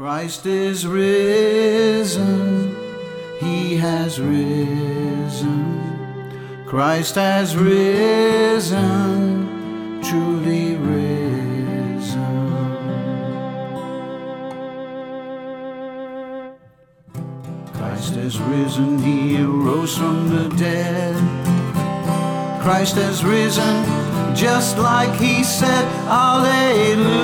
Christ is risen, he has risen. Christ has risen, truly risen. Christ has risen, he arose from the dead. Christ has risen, just like he said, Alleluia.